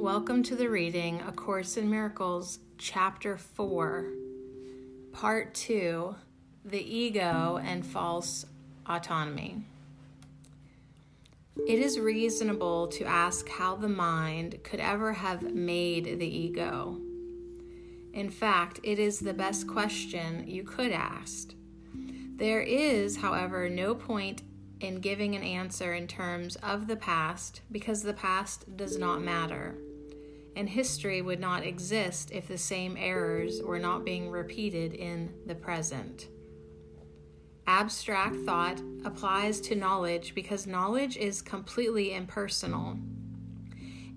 Welcome to the reading A Course in Miracles, Chapter 4, Part 2 The Ego and False Autonomy. It is reasonable to ask how the mind could ever have made the ego. In fact, it is the best question you could ask. There is, however, no point in giving an answer in terms of the past because the past does not matter. And history would not exist if the same errors were not being repeated in the present. Abstract thought applies to knowledge because knowledge is completely impersonal,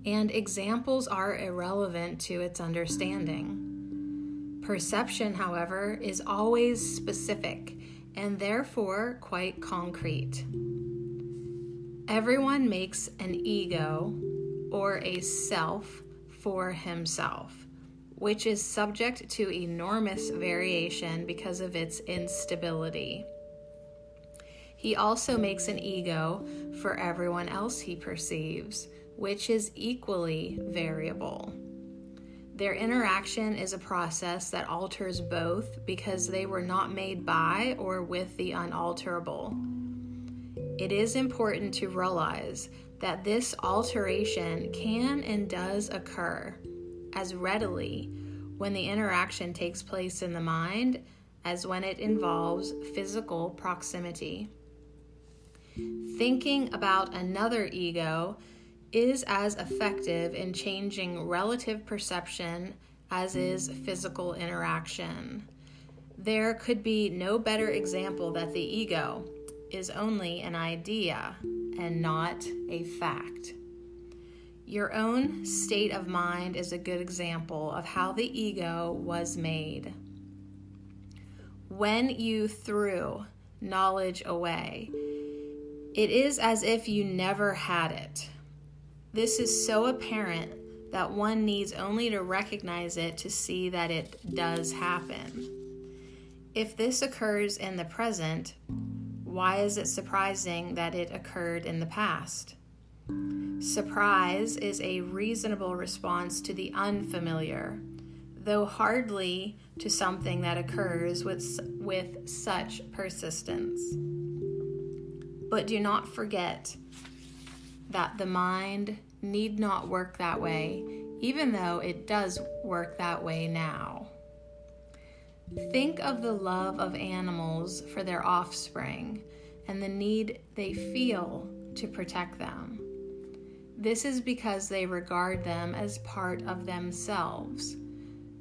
and examples are irrelevant to its understanding. Perception, however, is always specific and therefore quite concrete. Everyone makes an ego or a self for himself, which is subject to enormous variation because of its instability. He also makes an ego for everyone else he perceives, which is equally variable. Their interaction is a process that alters both because they were not made by or with the unalterable. It is important to realize that this alteration can and does occur as readily when the interaction takes place in the mind as when it involves physical proximity. Thinking about another ego is as effective in changing relative perception as is physical interaction. There could be no better example that the ego is only an idea and not a fact. Your own state of mind is a good example of how the ego was made. When you threw knowledge away, it is as if you never had it. This is so apparent that one needs only to recognize it to see that it does happen. If this occurs in the present, why is it surprising that it occurred in the past? Surprise is a reasonable response to the unfamiliar, though hardly to something that occurs with, with such persistence. But do not forget that the mind need not work that way, even though it does work that way now. Think of the love of animals for their offspring and the need they feel to protect them. This is because they regard them as part of themselves.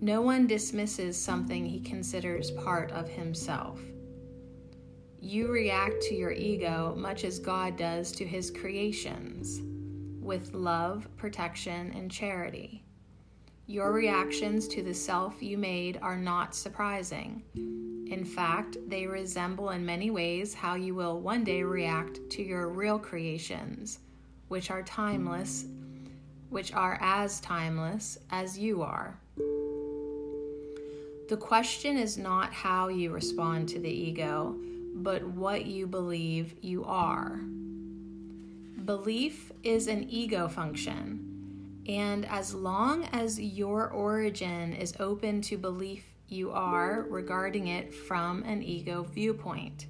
No one dismisses something he considers part of himself. You react to your ego much as God does to his creations, with love, protection, and charity. Your reactions to the self you made are not surprising. In fact, they resemble in many ways how you will one day react to your real creations, which are timeless, which are as timeless as you are. The question is not how you respond to the ego but what you believe you are. Belief is an ego function, and as long as your origin is open to belief, you are regarding it from an ego viewpoint.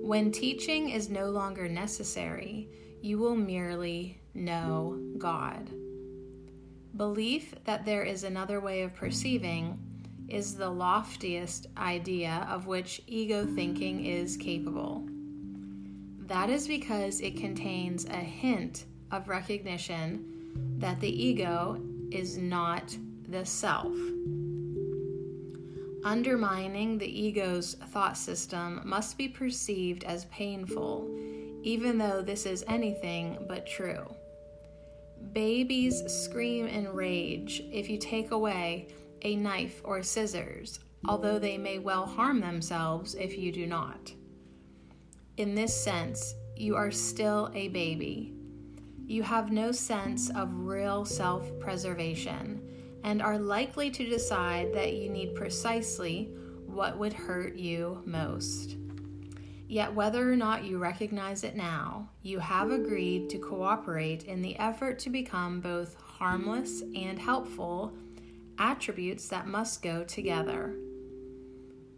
When teaching is no longer necessary, you will merely know God. Belief that there is another way of perceiving is the loftiest idea of which ego thinking is capable. That is because it contains a hint of recognition that the ego is not the self. Undermining the ego's thought system must be perceived as painful, even though this is anything but true. Babies scream in rage if you take away a knife or scissors, although they may well harm themselves if you do not. In this sense, you are still a baby. You have no sense of real self preservation and are likely to decide that you need precisely what would hurt you most. Yet, whether or not you recognize it now, you have agreed to cooperate in the effort to become both harmless and helpful, attributes that must go together.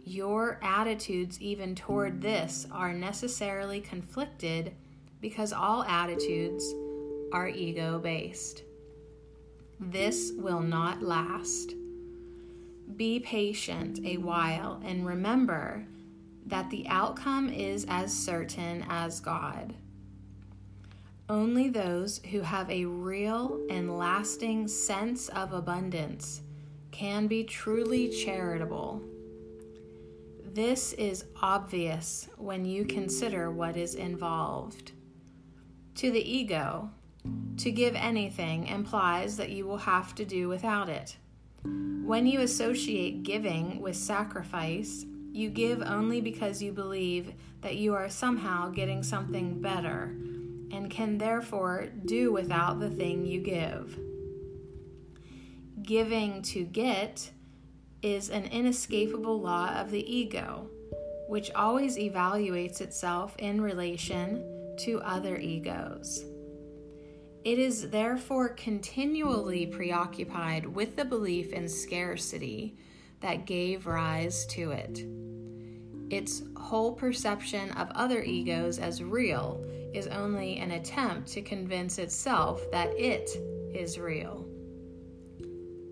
Your attitudes, even toward this, are necessarily conflicted because all attitudes are ego based. This will not last. Be patient a while and remember that the outcome is as certain as God. Only those who have a real and lasting sense of abundance can be truly charitable. This is obvious when you consider what is involved. To the ego, to give anything implies that you will have to do without it. When you associate giving with sacrifice, you give only because you believe that you are somehow getting something better and can therefore do without the thing you give. Giving to get is an inescapable law of the ego, which always evaluates itself in relation to other egos. It is therefore continually preoccupied with the belief in scarcity that gave rise to it. Its whole perception of other egos as real is only an attempt to convince itself that it is real.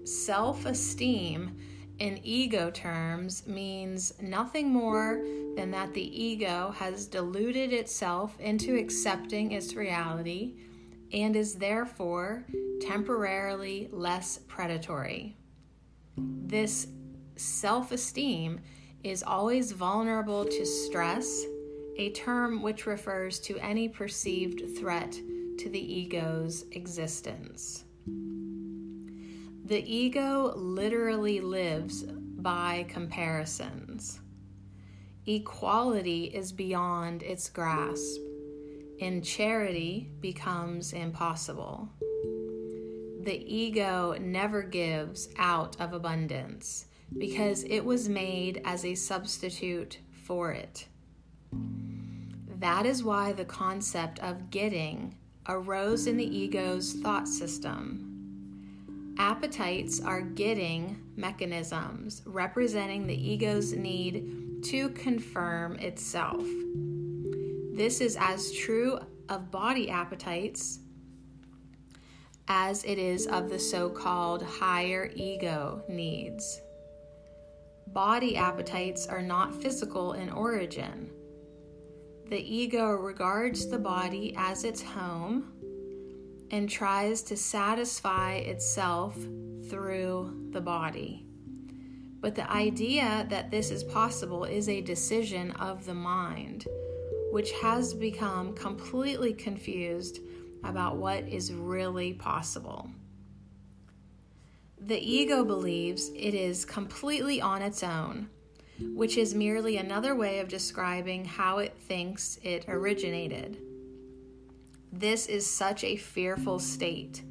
Self esteem in ego terms means nothing more than that the ego has deluded itself into accepting its reality and is therefore temporarily less predatory. This self esteem is always vulnerable to stress, a term which refers to any perceived threat to the ego's existence. The ego literally lives by comparisons. Equality is beyond its grasp, and charity becomes impossible. The ego never gives out of abundance because it was made as a substitute for it. That is why the concept of getting arose in the ego's thought system. Appetites are getting mechanisms representing the ego's need to confirm itself. This is as true of body appetites as it is of the so called higher ego needs body appetites are not physical in origin. The ego regards the body as its home and tries to satisfy itself through the body. But the idea that this is possible is a decision of the mind, which has become completely confused about what is really possible. The ego believes it is completely on its own, which is merely another way of describing how it thinks it originated. This is such a fearful state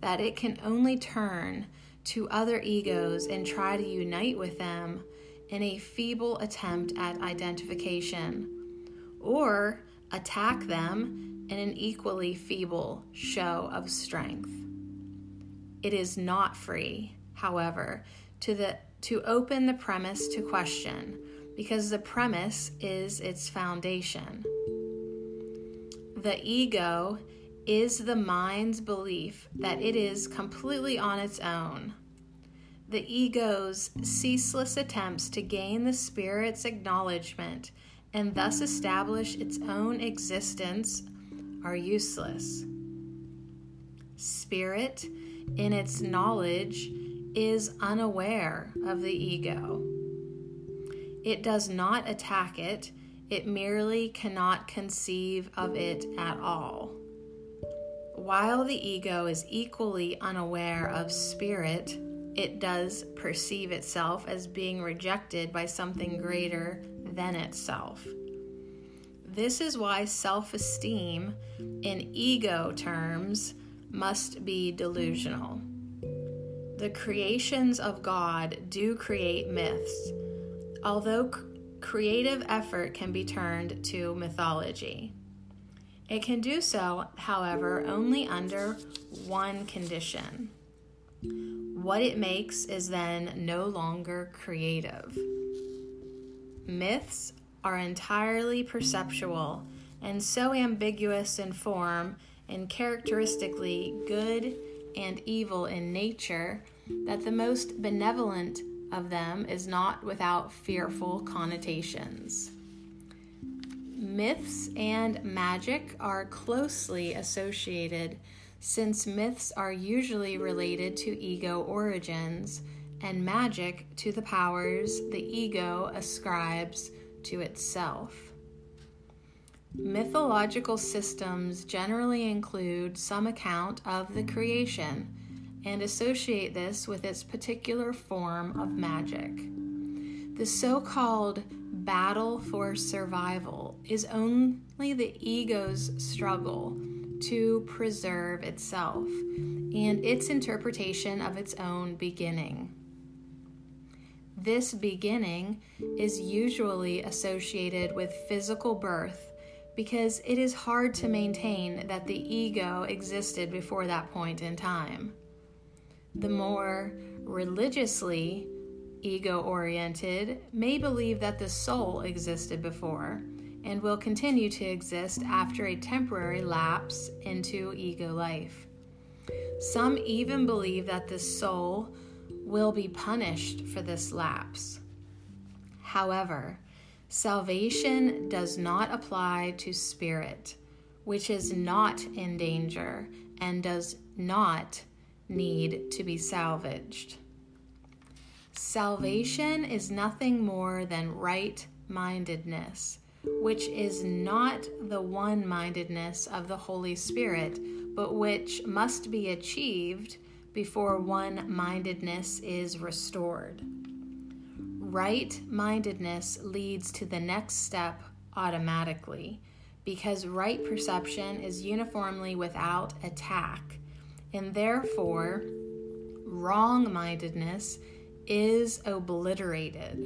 that it can only turn to other egos and try to unite with them in a feeble attempt at identification, or attack them in an equally feeble show of strength. It is not free, however, to the to open the premise to question because the premise is its foundation. The ego is the mind's belief that it is completely on its own. The ego's ceaseless attempts to gain the spirit's acknowledgement and thus establish its own existence are useless. Spirit in its knowledge, is unaware of the ego. It does not attack it, it merely cannot conceive of it at all. While the ego is equally unaware of spirit, it does perceive itself as being rejected by something greater than itself. This is why self esteem, in ego terms, must be delusional. The creations of God do create myths. Although creative effort can be turned to mythology. It can do so, however, only under one condition. What it makes is then no longer creative. Myths are entirely perceptual and so ambiguous in form and characteristically good and evil in nature that the most benevolent of them is not without fearful connotations. Myths and magic are closely associated since myths are usually related to ego origins and magic to the powers the ego ascribes to itself. Mythological systems generally include some account of the creation and associate this with its particular form of magic. The so called battle for survival is only the ego's struggle to preserve itself and its interpretation of its own beginning. This beginning is usually associated with physical birth because it is hard to maintain that the ego existed before that point in time. The more religiously ego oriented may believe that the soul existed before and will continue to exist after a temporary lapse into ego life. Some even believe that the soul will be punished for this lapse. However, salvation does not apply to spirit, which is not in danger and does not need to be salvaged. Salvation is nothing more than right mindedness, which is not the one mindedness of the Holy Spirit, but which must be achieved before one mindedness is restored. Right mindedness leads to the next step automatically because right perception is uniformly without attack, and therefore wrong mindedness is obliterated.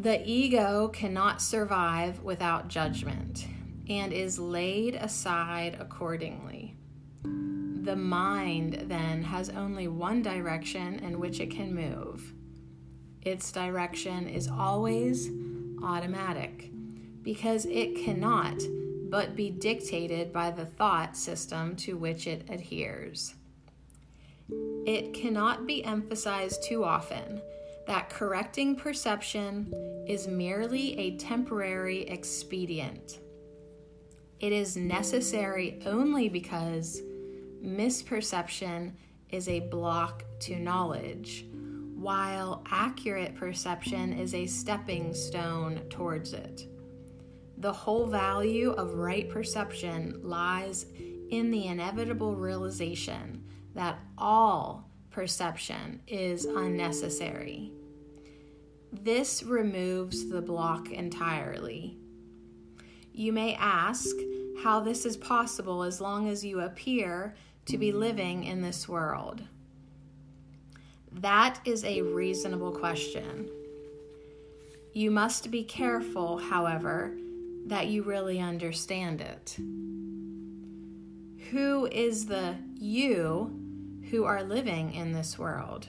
The ego cannot survive without judgment and is laid aside accordingly. The mind then has only one direction in which it can move. Its direction is always automatic because it cannot but be dictated by the thought system to which it adheres. It cannot be emphasized too often that correcting perception is merely a temporary expedient. It is necessary only because misperception is a block to knowledge, while accurate perception is a stepping stone towards it. The whole value of right perception lies in the inevitable realization that all perception is unnecessary. This removes the block entirely. You may ask how this is possible as long as you appear to be living in this world? That is a reasonable question. You must be careful, however, that you really understand it. Who is the you who are living in this world?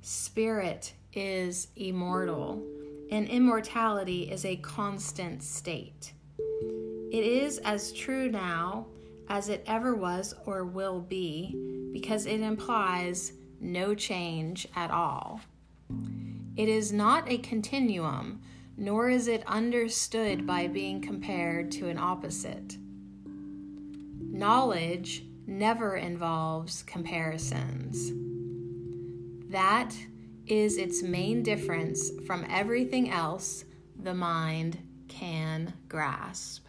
Spirit is immortal, and immortality is a constant state. It is as true now as it ever was or will be because it implies no change at all. It is not a continuum, nor is it understood by being compared to an opposite. Knowledge never involves comparisons. That is its main difference from everything else the mind can grasp.